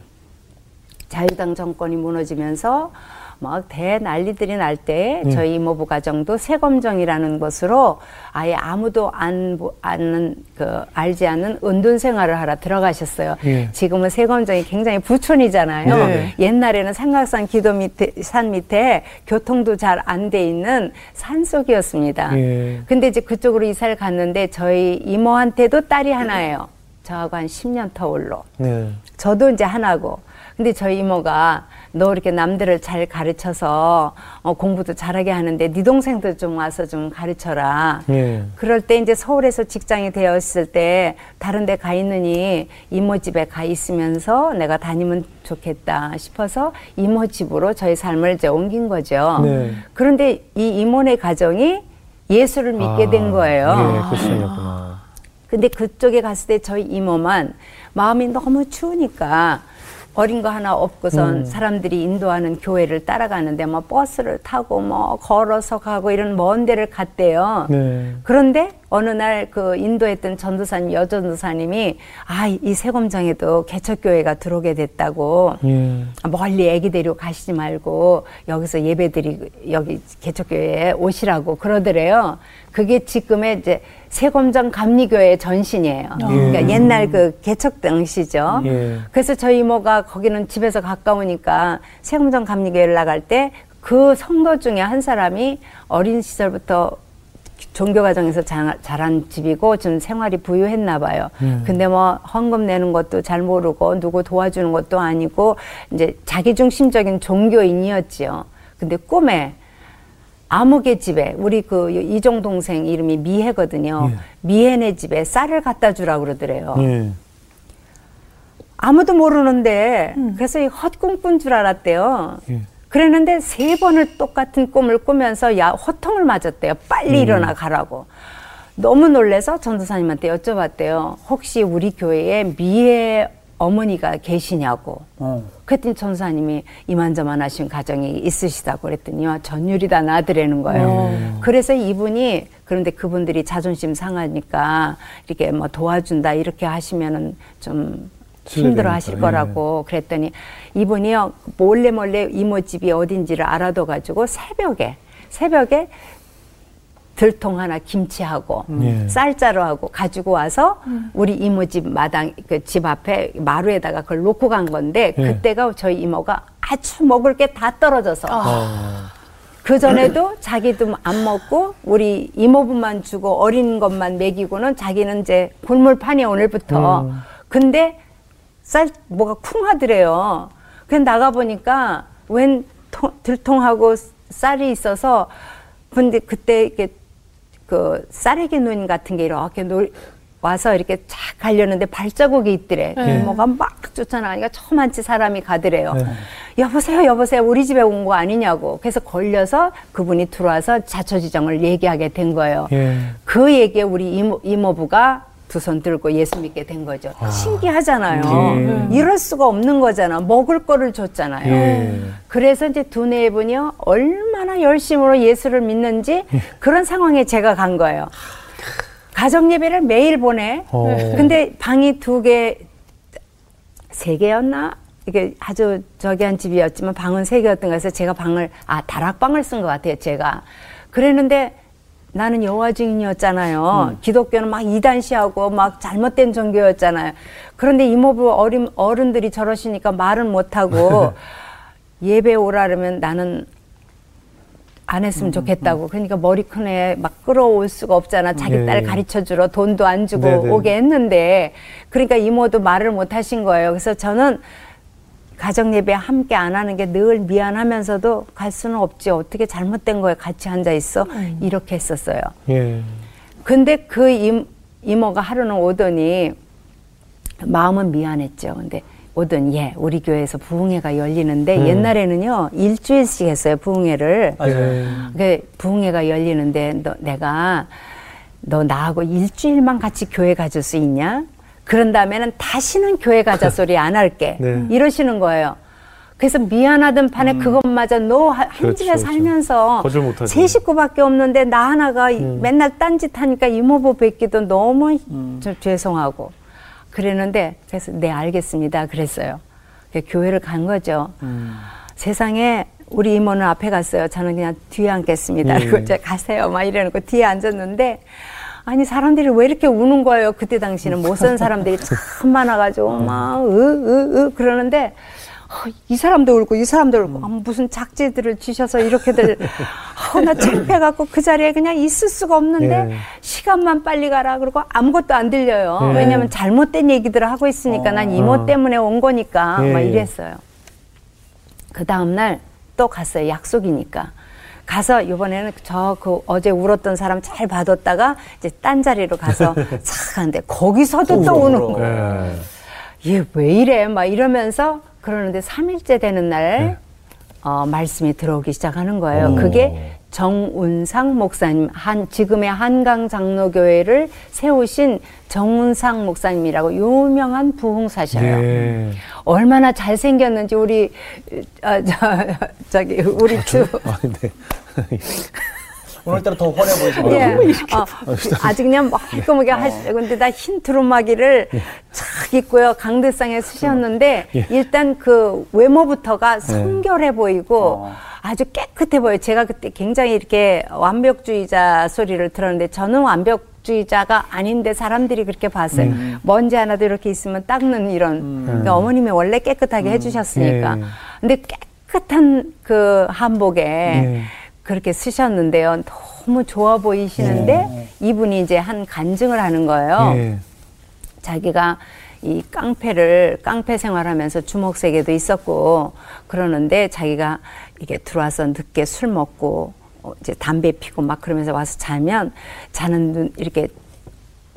자유당 정권이 무너지면서 막 대난리들이 날때
예.
저희 이모부 가정도 세검정이라는 것으로 아예 아무도 안 보- 아는 그 알지 않는 은둔 생활을 하러 들어가셨어요.
예.
지금은 세검정이 굉장히 부촌이잖아요.
네.
옛날에는 삼각산 기도 밑에 산 밑에 교통도 잘 안 돼 있는 산 속이었습니다.
예.
근데 이제 그쪽으로 이사를 갔는데 저희 이모한테도 딸이 하나예요. 저하고 한 10년 터울로.
네.
저도 이제 하나고. 근데 저희 이모가 너 이렇게 남들을 잘 가르쳐서 어, 공부도 잘하게 하는데 네 동생도 좀 와서 좀 가르쳐라.
예.
그럴 때 이제 서울에서 직장이 되었을 때 다른 데 가 있느니 이모 집에 가 있으면서 내가 다니면 좋겠다 싶어서 이모 집으로 저희 삶을 이제 옮긴 거죠.
네.
그런데 이 이모네 가정이 예수를 믿게 된 거예요.
예, 크리스천이었구나.
근데 그쪽에 갔을 때 저희 이모만 마음이 너무 추우니까 어린 거 하나 없고선
음.
사람들이 인도하는 교회를 따라가는데 뭐 버스를 타고 뭐 걸어서 가고 이런 먼 데를 갔대요.
네.
그런데 어느 날 그 인도했던 전도사님 여전도사님이 아이 세검장에도 개척교회가 들어오게 됐다고
예.
멀리 애기 데리고 가시지 말고 여기서 예배드리 여기 개척교회에 오시라고 그러더래요. 그게 지금의 이제 세검정 감리교회 전신이에요. 그러니까 옛날 그 개척 당시죠.
예.
그래서 저희 이모가 거기는 집에서 가까우니까 세검정 감리교회를 나갈 때 그 성도 중에 한 사람이 어린 시절부터 종교 과정에서 자, 자란 집이고 좀 생활이 부유했나 봐요. 근데 뭐 헌금 내는 것도 잘 모르고 누구 도와주는 것도 아니고 이제 자기 중심적인 종교인이었지요. 근데 꿈에 아무개 집에 우리 그 이종 동생 이름이 미혜거든요.
예.
미혜네 집에 쌀을 갖다 주라고 그러더래요.
예.
아무도 모르는데 그래서 이 헛꿈꾼 줄 알았대요.
예.
그랬는데 세 번을 똑같은 꿈을 꾸면서 야 호통을 맞았대요. 빨리 일어나 가라고. 너무 놀래서 전도사님한테 여쭤봤대요. 혹시 우리 교회에 미애 어머니가 계시냐고.
어.
그랬더니 전사님이 이만저만하신 가정이 있으시다고 그랬더니요 전율이다 나더라는 거예요. 그래서 이분이 그런데 그분들이 자존심 상하니까 이렇게 뭐 도와준다 이렇게 하시면은 좀 힘들어 하실 거라고 그랬더니 이분이요 몰래 몰래 이모 집이 어딘지를 알아둬 가지고 새벽에 새벽에 들통 하나 김치하고
예.
쌀자루 하고 가지고 와서 우리 이모 집 마당 그 집 앞에 마루에다가 그걸 놓고 간 건데
예.
그때가 저희 이모가 아주 먹을 게 다 떨어져서
아.
그 전에도 자기도 안 먹고 우리 이모부만 주고 어린 것만 먹이고는 자기는 이제 굴물판이 오늘부터
음.
근데 쌀 뭐가 쿵 하더래요. 그냥 나가 보니까 웬 통- 들통하고 쌀이 있어서 근데 그때 이렇게 그 쌀에기 눈 같은 게 이렇게 놀, 와서 이렇게 착 가려는데 발자국이 있더래.
네.
이모가 막 쫓아나가니까 저만치 사람이 가더래요.
네.
여보세요, 여보세요. 우리 집에 온 거 아니냐고. 그래서 걸려서 그분이 들어와서 자초지정을 얘기하게 된 거예요.
예.
그 얘기에 우리 이모, 이모부가 두 손 들고 예수 믿게 된 거죠. 신기하잖아요.
예.
이럴 수가 없는 거잖아. 먹을 거를 줬잖아요.
예.
그래서 이제 두 네 분이요 얼마나 열심으로 예수를 믿는지
예.
그런 상황에 제가 간 거예요. 가정 예배를 매일 보내.
어.
근데 방이 두 개, 세 개였나? 이게 아주 저기 한 집이었지만 방은 세 개였던 거에서 제가 방을 아 다락방을 쓴 것 같아요 제가 그랬는데 나는 여호와 증인이었잖아요 기독교는 막 이단시하고 막 잘못된 종교였잖아요 그런데 이모부 어린 어른들이 저러시니까 말은 못하고 예배 오라 그러면 나는 안 했으면 좋겠다고. 그러니까 머리 큰 애 막 끌어올 수가 없잖아. 자기
예,
딸
예.
가르쳐 주러 돈도 안 주고
네 네.
오게 했는데 그러니까 이모도 말을 못 하신 거예요. 그래서 저는 가정 예배 함께 안 하는 게 늘 미안하면서도 갈 수는 없지. 어떻게 잘못된 거에 같이 앉아 있어? 이렇게 했었어요.
예.
근데 그 임, 이모가 하루는 오더니 마음은 미안했죠. 근데 오든 예 우리 교회에서 부흥회가 열리는데
음.
옛날에는요 일주일씩 했어요 부흥회를
맞아요.
예.
그 부흥회가 열리는데 너, 내가 너 나하고 일주일만 같이 교회 가줄 수 있냐? 그런 다음에는 다시는 교회 가자 소리 안 할게.
네.
이러시는 거예요. 그래서 미안하던 판에 그것마저 너한
그렇죠,
집에
그렇죠.
살면서
거절 못하죠.
세 식구밖에 없는데 나 하나가 이-
음.
맨날 딴짓 하니까 이모부 뵙기도 너무 저 죄송하고 그랬는데 그래서 네 알겠습니다 그랬어요. 교회를 간 거죠. 세상에 우리 이모는 앞에 갔어요. 저는 그냥 뒤에 앉겠습니다.
예.
그리고 저 가세요. 막 이래놓고 뒤에 앉았는데 아니 사람들이 왜 이렇게 우는 거예요? 그때 당시는 못 산 사람들이 참 많아가지고 막으으으 그러는데 어, 이 사람도 울고 이 사람도 울고 아, 무슨 작지들을 주셔서 이렇게들 어, 나 창피해갖고 그 자리에 그냥 있을 수가 없는데
예.
시간만 빨리 가라 그러고 아무것도 안 들려요.
예.
왜냐면 잘못된 얘기들을 하고 있으니까 난 이모
어.
때문에 온 거니까
예.
막 이랬어요. 그 다음날 또 갔어요. 약속이니까. 가서 이번에는 저 그 어제 울었던 사람 잘 봐뒀다가 이제 딴 자리로 가서 착 하는데 거기서도 또 우는. 거예요.
예.
얘왜 이래? 막 이러면서 그러는데 3일째 되는 날
네.
어, 말씀이 들어오기 시작하는 거예요. 그게 정운상 목사님, 한, 지금의 한강 장로교회를 세우신 정운상 목사님이라고 유명한 부흥사셔요.
예.
얼마나 잘생겼는지 우리, 아, 저, 저기, 우리 주.
아, 네.
오늘따라 더 훤해 보이시네요.
예. 어, 아직 그냥 멀끔하게 하시죠. 근데 나 흰 두루마기를 착 입고요. 강대상에 쓰셨는데
예.
일단 그 외모부터가 성결해 보이고
어.
아주 깨끗해 보여요. 제가 그때 굉장히 이렇게 완벽주의자 소리를 들었는데 저는 완벽 주의자가 아닌데 사람들이 그렇게 봤어요. 먼지 하나도 이렇게 있으면 닦는 이런. 그러니까 어머님이 원래 깨끗하게 해주셨으니까.
예.
근데 깨끗한 그 한복에
예.
그렇게 쓰셨는데요. 너무 좋아 보이시는데 이분이 이제 한 간증을 하는 거예요.
예.
자기가 이 깡패를 깡패 생활하면서 주먹세계도 있었고 그러는데 자기가 이게 들어와서 늦게 술 먹고 어, 이제 담배 피고 막 그러면서 와서 자면 자는 눈 이렇게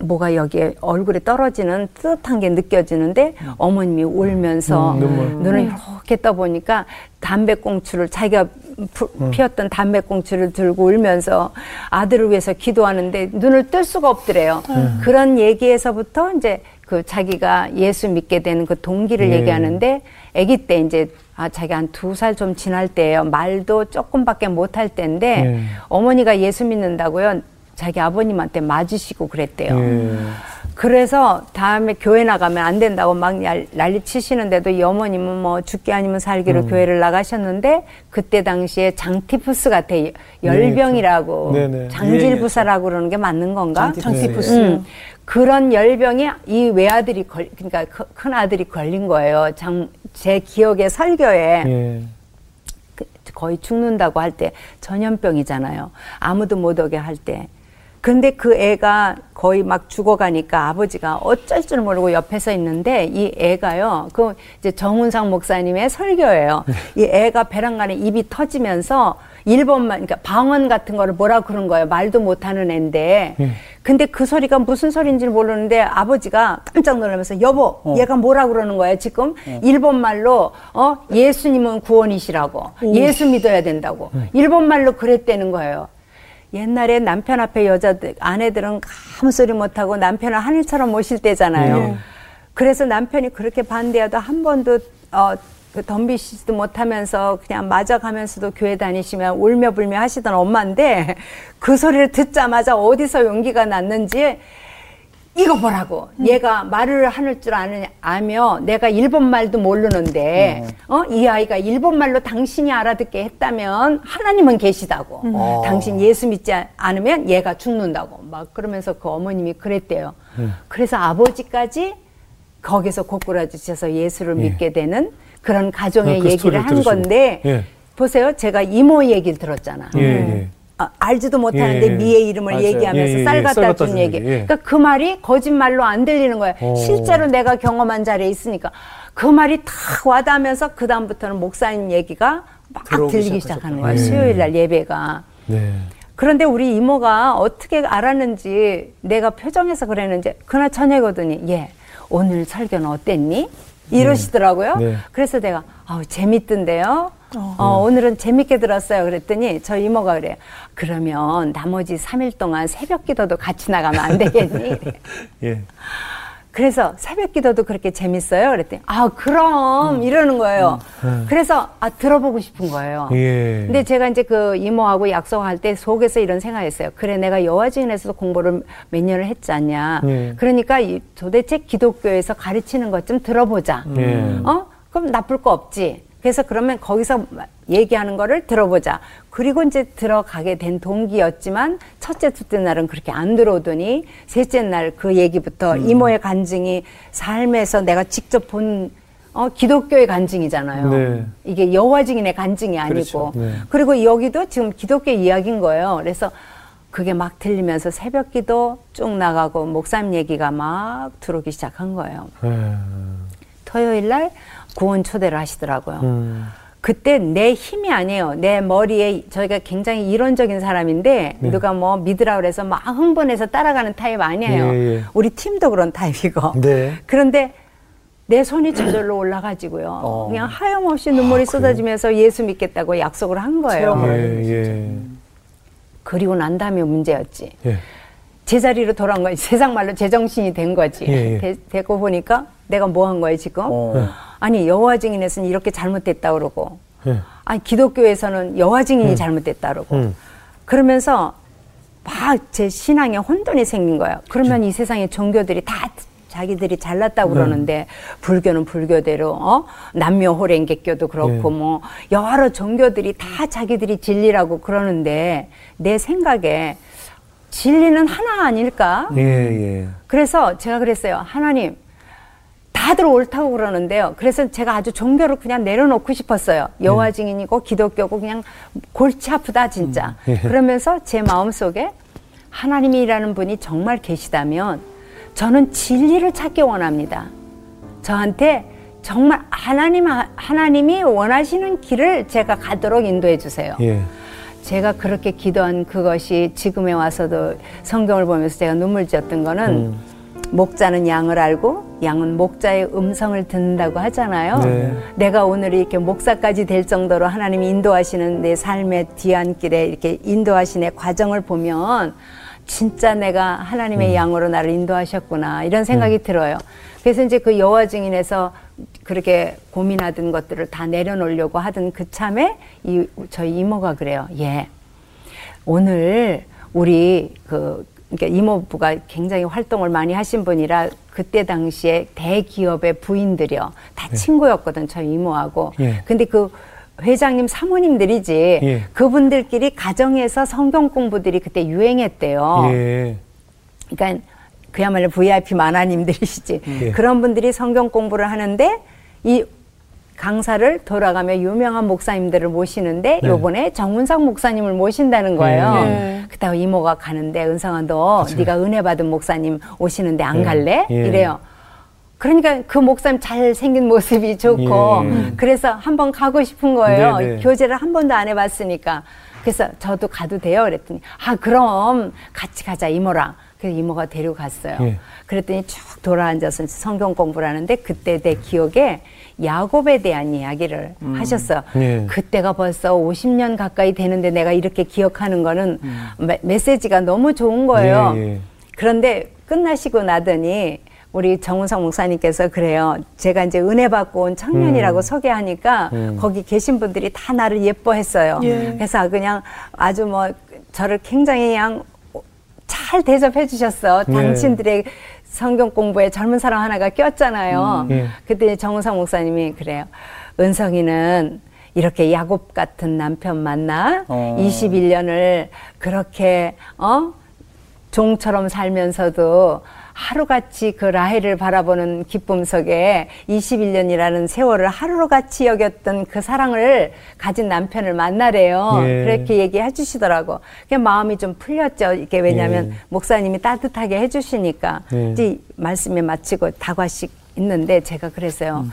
뭐가 여기에 얼굴에 떨어지는 뜨뜻한 게 느껴지는데 어머님이 울면서
음, 눈물.
눈을 이렇게 떠보니까 담배꽁초를 자기가 푸- 피웠던 담배꽁초를 들고 울면서 아들을 위해서 기도하는데 눈을 뜰 수가 없더래요. 그런 얘기에서부터 이제 그 자기가 예수 믿게 되는 그 동기를
예.
얘기하는데 아기 때 이제 아 자기 한 두 살 좀 지날 때예요. 말도 조금밖에 못 할 때인데
예.
어머니가 예수 믿는다고요. 자기 아버님한테 맞으시고 그랬대요.
예.
그래서 다음에 교회 나가면 안 된다고 막 날- 난리 치시는데도 이 어머님은 뭐 죽기 아니면 살기로 교회를 나가셨는데 그때 당시에 장티푸스 같아 열병이라고
네 네.
장질부사라고 그러는 게 맞는 건가?
장티푸스.
음. 그런 열병이 이 외아들이 걸 그러니까 크- 큰 아들이 걸린 거예요. 장 제 기억에 설교에
예.
그 거의 죽는다고 할 때 전염병이잖아요. 아무도 못 오게 할 때. 근데 그 애가 거의 막 죽어가니까 아버지가 어쩔 줄 모르고 옆에 서 있는데 이 애가요, 그 이제 정운상 목사님의 설교예요. 이 애가 베란간에 입이 터지면서 일본말, 그러니까 방언 같은 거를 뭐라 그런 거예요. 말도 못 하는 애인데. 근데 그 소리가 무슨 소리인지 모르는데 아버지가 깜짝 놀라면서 여보, 얘가 뭐라 그러는 거야 지금? 일본 말로 어 예수님은 구원이시라고 예수 믿어야 된다고 일본 말로 그랬다는 거예요. 옛날에 남편 앞에 여자들 아내들은 아무 소리 못 하고 남편을 하늘처럼 모실 때잖아요.
네.
그래서 남편이 그렇게 반대해도 한 번도 어, 그 덤비시지도 못하면서 그냥 맞아가면서도 교회 다니시면 울며 불며 하시던 엄마인데 그 소리를 듣자마자 어디서 용기가 났는지 이거 보라고. 얘가 말을 하는 줄 아느, 아며 내가 일본 말도 모르는데, 어, 이 아이가 일본 말로 당신이 알아듣게 했다면 하나님은 계시다고.
어.
당신 예수 믿지 않으면 얘가 죽는다고. 막 그러면서 그 어머님이 그랬대요. 그래서 아버지까지 거기서 고꾸라지셔서 예수를
예.
믿게 되는 그런 가정의
그
얘기를 한
들으시고.
건데,
예.
보세요. 제가 이모 얘기를 들었잖아.
예, 예.
아, 알지도 못하는데
예, 예.
미의 이름을
맞아요.
얘기하면서
예, 예,
쌀
예.
갖다
쌀 갖다 준준
얘기.
얘기, 예.
그러니까 그 말이 거짓말로 안 들리는 거예요.
오.
실제로 내가 경험한 자리에 있으니까 그 말이 다 와닿으면서 그 다음부터는 목사님 얘기가 막 들리기. 시작하는 거예요.
예.
수요일 날 예배가.
네.
그런데 우리 이모가 어떻게 알았는지 내가 표정에서 그랬는지 그날 저녁 오더니 예 오늘 설교는 어땠니? 이러시더라고요.
네.
그래서 내가 아우 재밌던데요. 어, 오늘은 재밌게 들었어요. 그랬더니 저 이모가 그래요. 그러면 나머지 3일 동안 새벽 기도도 같이 나가면 안 되겠니?
예.
그래서 새벽 기도도 그렇게 재밌어요. 그랬더니 아 그럼 이러는 거예요. 그래서 아 들어보고 싶은 거예요.
예.
근데 제가 이제 그 이모하고 약속할 때 속에서 이런 생각했어요. 그래 내가 여화진에서 공부를 몇 년을 했지 않냐.
예.
그러니까 이 도대체 기독교에서 가르치는 것 좀 들어보자.
예.
어? 그럼 나쁠 거 없지. 그래서 그러면 거기서 얘기하는 거를 들어보자. 그리고 이제 들어가게 된 동기였지만 첫째, 둘째 날은 그렇게 안 들어오더니 셋째 날 그 얘기부터
음.
이모의 간증이 삶에서 내가 직접 본 어, 기독교의 간증이잖아요.
네.
이게 여호와 증인의 간증이 아니고.
그렇죠. 네.
그리고 여기도 지금 기독교 이야기인 거예요. 그래서 그게 막 들리면서 새벽 기도 쭉 나가고 목사님 얘기가 막 들어오기 시작한 거예요.
예.
토요일 날 구원 초대를 하시더라고요.
음.
그때 내 힘이 아니에요. 내 머리에 저희가 굉장히 이론적인 사람인데
네.
누가 뭐 믿으라 그래서 막 흥분해서 따라가는 타입 아니에요.
예, 예.
우리 팀도 그런 타입이고.
네.
그런데 내 손이 저절로 올라가지고요.
어.
그냥 하염없이 눈물이 쏟아지면서 예수 믿겠다고 약속을 한 거예요.
예, 예.
그리고 난 다음에 문제였지.
예.
제자리로 돌아온 거지. 세상 말로 제정신이 된 거지.
예, 예.
되, 되고 보니까 내가 뭐 한 거예요, 지금?
어.
아니, 여호와 증인에서는 이렇게 잘못됐다 그러고.
예.
아니, 기독교에서는 여호와 증인이 잘못됐다 그러고.
음.
그러면서 막 제 신앙에 혼돈이 생긴 거예요. 그러면 이 세상의 종교들이 다 자기들이 잘났다고 그러는데 불교는 불교대로 어? 남묘 호랭개교도 그렇고
네.
뭐 여러 종교들이 다 자기들이 진리라고 그러는데 내 생각에 진리는 하나 아닐까?
예, 예.
그래서 제가 그랬어요. 하나님, 다들 옳다고 그러는데요. 그래서 제가 아주 종교를 그냥 내려놓고 싶었어요. 여호와 증인이고 기독교고 그냥 골치 아프다 진짜.
예.
그러면서 제 마음속에 하나님이라는 분이 정말 계시다면 저는 진리를 찾기 원합니다. 저한테 정말 하나님 하나님이 원하시는 길을 제가 가도록 인도해 주세요.
예.
제가 그렇게 기도한 그것이 지금에 와서도 성경을 보면서 제가 눈물 지었던 거는
음.
목자는 양을 알고 양은 목자의 음성을 듣는다고 하잖아요.
네.
내가 오늘 이렇게 목사까지 될 정도로 하나님이 인도하시는 내 삶의 뒤안길에 이렇게 인도하시는 과정을 보면 진짜 내가 하나님의
음.
양으로 나를 인도하셨구나 이런 생각이 들어요. 그래서 이제 그 여호와 증인에서 그렇게 고민하던 것들을 다 내려놓으려고 하던 그 참에 이 저희 이모가 그래요. 예. 오늘 우리 그 그러니까 이모부가 굉장히 활동을 많이 하신 분이라 그때 당시에 대기업의 부인들이요 다 친구였거든 저희 이모하고
예.
근데 그 회장님 사모님들이지
예.
그분들끼리 가정에서 성경 공부들이 그때 유행했대요.
예.
그러니까 그야말로 VIP 만화님들이시지.
예.
그런 분들이 성경 공부를 하는데 이 강사를 돌아가며 유명한 목사님들을 모시는데
네.
요번에 정문상 목사님을 모신다는 거예요.
네.
그다가 이모가 가는데 은상아 너 네가 은혜 받은 목사님 오시는데 안
예.
갈래?
예.
이래요. 그러니까 그 목사님 잘 생긴 모습이 좋고
예.
그래서 한번 가고 싶은 거예요.
네, 네.
교제를 한 번도 안 해봤으니까. 그래서 저도 가도 돼요? 그랬더니 아 그럼 같이 가자 이모랑. 그래서 이모가 데리고 갔어요.
예.
그랬더니 쭉 돌아앉아서 성경 공부를 하는데 그때 내 기억에 야곱에 대한 이야기를 하셨어요.
예.
그때가 벌써 50년 가까이 되는데 내가 이렇게 기억하는 거는 메, 메시지가 너무 좋은 거예요.
예, 예.
그런데 끝나시고 나더니 우리 정우성 목사님께서 그래요. 제가 이제 은혜 받고 온 청년이라고
음.
소개하니까 거기 계신 분들이 다 나를 예뻐했어요.
예.
그래서 그냥 아주 뭐 저를 굉장히 그냥 잘 대접해 주셨어.
네.
당신들의 성경 공부에 젊은 사람 하나가 꼈잖아요.
예.
그때 정우성 목사님이 그래요. 은성이는 이렇게 야곱 같은 남편 만나
어.
21년을 그렇게 어 종처럼 살면서도 하루같이 그 라헬을 바라보는 기쁨 속에 21년이라는 세월을 하루같이 여겼던 그 사랑을 가진 남편을 만나래요.
예.
그렇게 얘기해 주시더라고. 그냥 마음이 좀 풀렸죠. 이게 왜냐하면
예.
목사님이 따뜻하게 해주시니까.
예.
이제 말씀에 마치고 다과식 있는데 제가 그랬어요.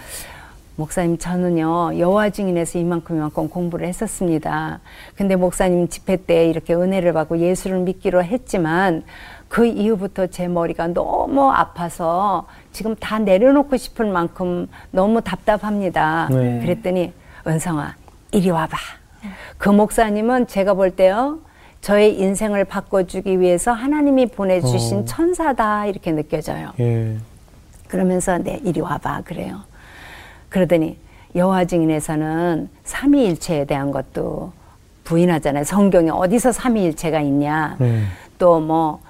목사님 저는요 여호와 증인에서 이만큼 이만큼 공부를 했었습니다. 근데 목사님 집회 때 이렇게 은혜를 받고 예수를 믿기로 했지만 그 이후부터 제 머리가 너무 아파서 지금 다 내려놓고 싶을 만큼 너무 답답합니다.
네.
그랬더니 은성아 이리 와봐. 그 목사님은 제가 볼 때요. 저의 인생을 바꿔주기 위해서 하나님이 보내주신
어.
천사다 이렇게 느껴져요.
예.
그러면서 네 이리 와봐 그래요. 그러더니 여호와 증인에서는 삼위일체에 대한 것도 부인하잖아요. 성경에 어디서 삼위일체가 있냐.
네.
또뭐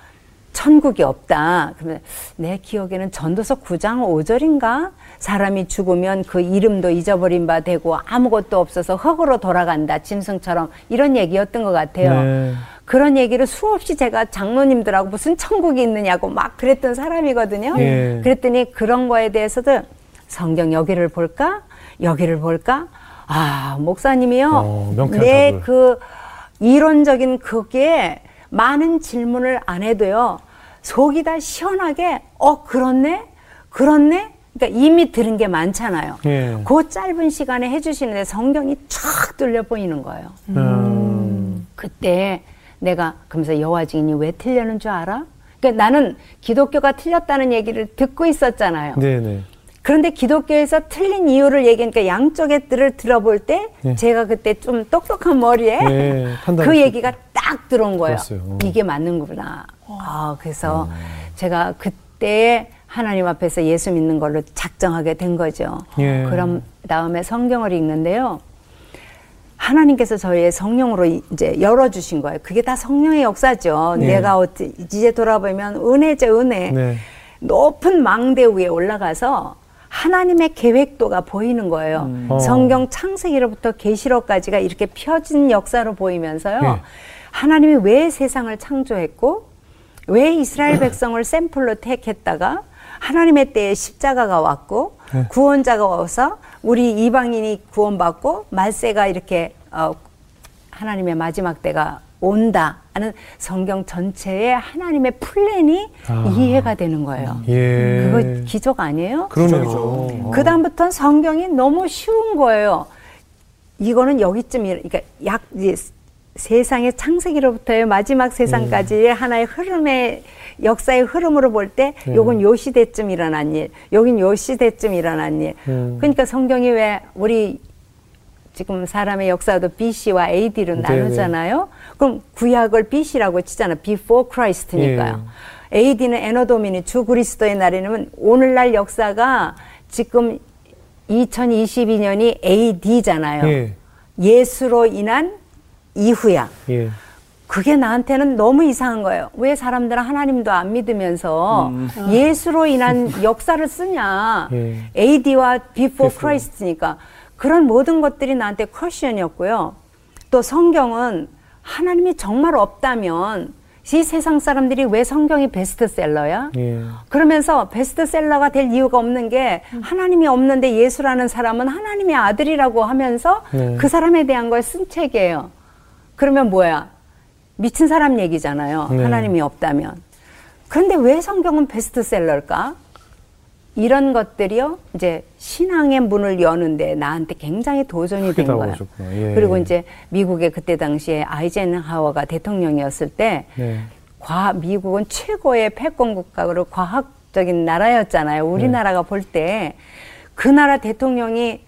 천국이 없다. 그러면 내 기억에는 전도서 9장 5절인가? 사람이 죽으면 그 이름도 잊어버린 바 되고 아무것도 없어서 흙으로 돌아간다. 짐승처럼 이런 얘기였던 것 같아요.
네.
그런 얘기를 수없이 제가 장로님들하고 무슨 천국이 있느냐고 막 그랬던 사람이거든요.
예.
그랬더니 그런 거에 대해서도 성경 여기를 볼까? 여기를 볼까? 아, 목사님이요.
어, 명쾌한
내
답을.
그 이론적인 그게 많은 질문을 안 해도요. 속이 다 시원하게 어, 그렇네? 그렇네? 그러니까 이미 들은 게 많잖아요.
예.
그 짧은 시간에 해주시는데 성경이 쫙 뚫려 보이는 거예요.
음.
그때 내가 그러면서 여호와 증인이 왜 틀려는 줄 알아? 그러니까 나는 기독교가 틀렸다는 얘기를 듣고 있었잖아요.
네네.
그런데 기독교에서 틀린 이유를 얘기하니까 양쪽의 뜰을 들어볼 때
예.
제가 그때 좀 똑똑한 머리에
예,
그 얘기가 딱 들어온 거예요.
그랬어요. 어.
이게 맞는구나. 아, 그래서 제가 그때 하나님 앞에서 예수 믿는 걸로 작정하게 된 거죠.
예.
그럼 다음에 성경을 읽는데요. 하나님께서 저희의 성령으로 이- 이제 열어주신 거예요. 그게 다 성령의 역사죠.
예.
내가 어찌 이제 돌아보면 은혜죠, 은혜.
네.
높은 망대 위에 올라가서 하나님의 계획도가 보이는 거예요.
어.
성경 창세기로부터 계시록까지가 이렇게 펴진 역사로 보이면서요.
예.
하나님이 왜 세상을 창조했고 왜 이스라엘 백성을 샘플로 택했다가 하나님의 때에 십자가가 왔고
예.
구원자가 와서 우리 이방인이 구원받고 말세가 이렇게 어, 하나님의 마지막 때가 온다 하는 성경 전체의 하나님의 플랜이
아.
이해가 되는 거예요.
예.
그거 기적 아니에요?
그러네요.
그 다음부터는 성경이 너무 쉬운 거예요. 이거는 여기쯤이 그러니까 약 이제 세상의 창세기로부터의 마지막 세상까지의 하나의 흐름의 역사의 흐름으로 볼때
음.
요건 요 시대쯤 일어난 일, 여긴 요 시대쯤 일어난 일.
음.
그러니까 성경이 왜 우리 지금 사람의 역사도 BC와 AD로
네네.
나누잖아요. 그럼 구약을 BC라고 치잖아. Before Christ니까요.
예.
AD는 에너도미니 주 그리스도의 날이면 오늘날 역사가 지금 2022년이 AD잖아요.
예.
예수로 인한 이후야.
예.
그게 나한테는 너무 이상한 거예요. 왜 사람들은 하나님도 안 믿으면서 예수로 인한 역사를 쓰냐.
예.
AD와 Before
Before.
Christ니까. 그런 모든 것들이 나한테 퀘션이었고요. 또 성경은 하나님이 정말 없다면 이 세상 사람들이 왜 성경이 베스트셀러야?
예.
그러면서 베스트셀러가 될 이유가 없는 게 하나님이 없는데 예수라는 사람은 하나님의 아들이라고 하면서
네.
그 사람에 대한 걸 쓴 책이에요. 그러면 뭐야? 미친 사람 얘기잖아요.
네.
하나님이 없다면. 그런데 왜 성경은 베스트셀러일까? 이런 것들이요, 이제 신앙의 문을 여는데 나한테 굉장히 도전이 된 거예요.
예.
그리고 이제 미국의 그때 당시에 아이젠하워가 대통령이었을 때
네.
과 미국은 최고의 패권 국가로 과학적인 나라였잖아요. 우리나라가 볼때 그 나라 대통령이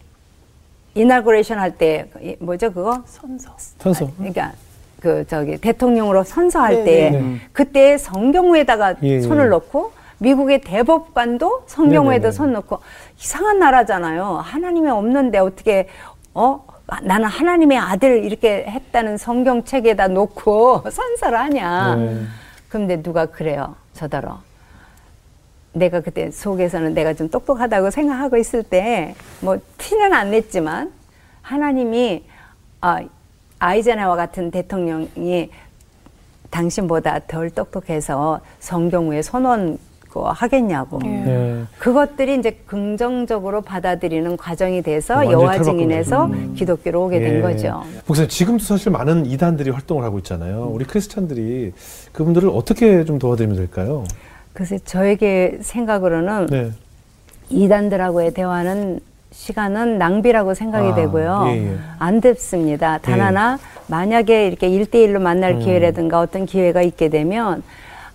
inauguration 할 때 뭐죠 그거?
선서.
선서.
그러니까 그 저기 대통령으로 선서할
네,
때
네.
그때 성경 위에다가
예, 예.
손을 얹고 미국의 대법관도 성경 위에도
네, 네, 네.
손 얹고 이상한 나라잖아요. 하나님이 없는데 어떻게 어 나는 하나님의 아들 이렇게 했다는 성경책에다 놓고 선서를 하냐.
네.
근데 누가 그래요. 저더러. 내가 그때 속에서는 내가 좀 똑똑하다고 생각하고 있을 때 뭐 티는 안 냈지만 하나님이 아, 아이젠하와 같은 대통령이 당신보다 덜 똑똑해서 성경에 선언 그 하겠냐고.
네.
그것들이 이제 긍정적으로 받아들이는 과정이 돼서
탈바꿈
증인에서
거죠.
기독교로 오게 된
예.
거죠.
목사님 지금도 사실 많은 이단들이 활동을 하고 있잖아요. 우리 크리스찬들이 그분들을 어떻게 좀 도와드리면 될까요?
그래서 저에게 생각으로는
네.
이단들하고의 대화는 시간은 낭비라고 생각이
아,
되고요.
예, 예.
안 듣습니다. 단
예.
하나 만약에 이렇게 일대일로 만날
음.
기회라든가 어떤 기회가 있게 되면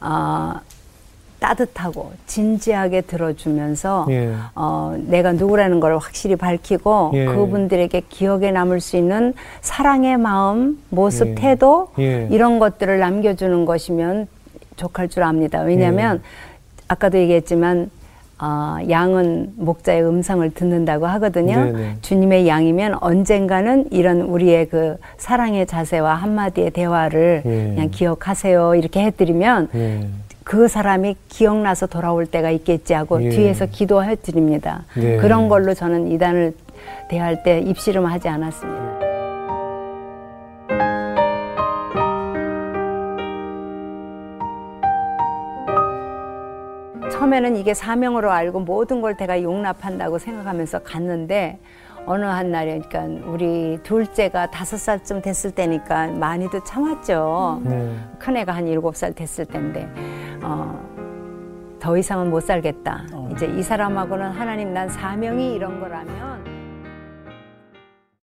어, 따뜻하고 진지하게 들어주면서
예.
어, 내가 누구라는 걸 확실히 밝히고
예.
그분들에게 기억에 남을 수 있는 사랑의 마음, 모습,
예.
태도
예.
이런 것들을 남겨주는 것이면 족할 줄 압니다. 왜냐하면
예.
아까도 얘기했지만 어, 양은 목자의 음성을 듣는다고 하거든요.
네네.
주님의 양이면 언젠가는 이런 우리의 그 사랑의 자세와 한마디의 대화를
예.
그냥 기억하세요. 이렇게 해드리면
예.
그 사람이 기억나서 돌아올 때가 있겠지 하고
예.
뒤에서 기도해 드립니다.
네.
그런 걸로 저는 이단을 대할 때 입씨름 하지 않았습니다. 처음에는 이게 사명으로 알고 모든 걸 내가 용납한다고 생각하면서 갔는데 어느 한 날에 그러니까 우리 둘째가 다섯 살쯤 됐을 때니까 많이도 참았죠.
네.
큰애가 한 일곱 살 됐을 텐데 어, 더 이상은 못 살겠다. 이제 이 사람하고는 하나님 난 사명이 이런 거라면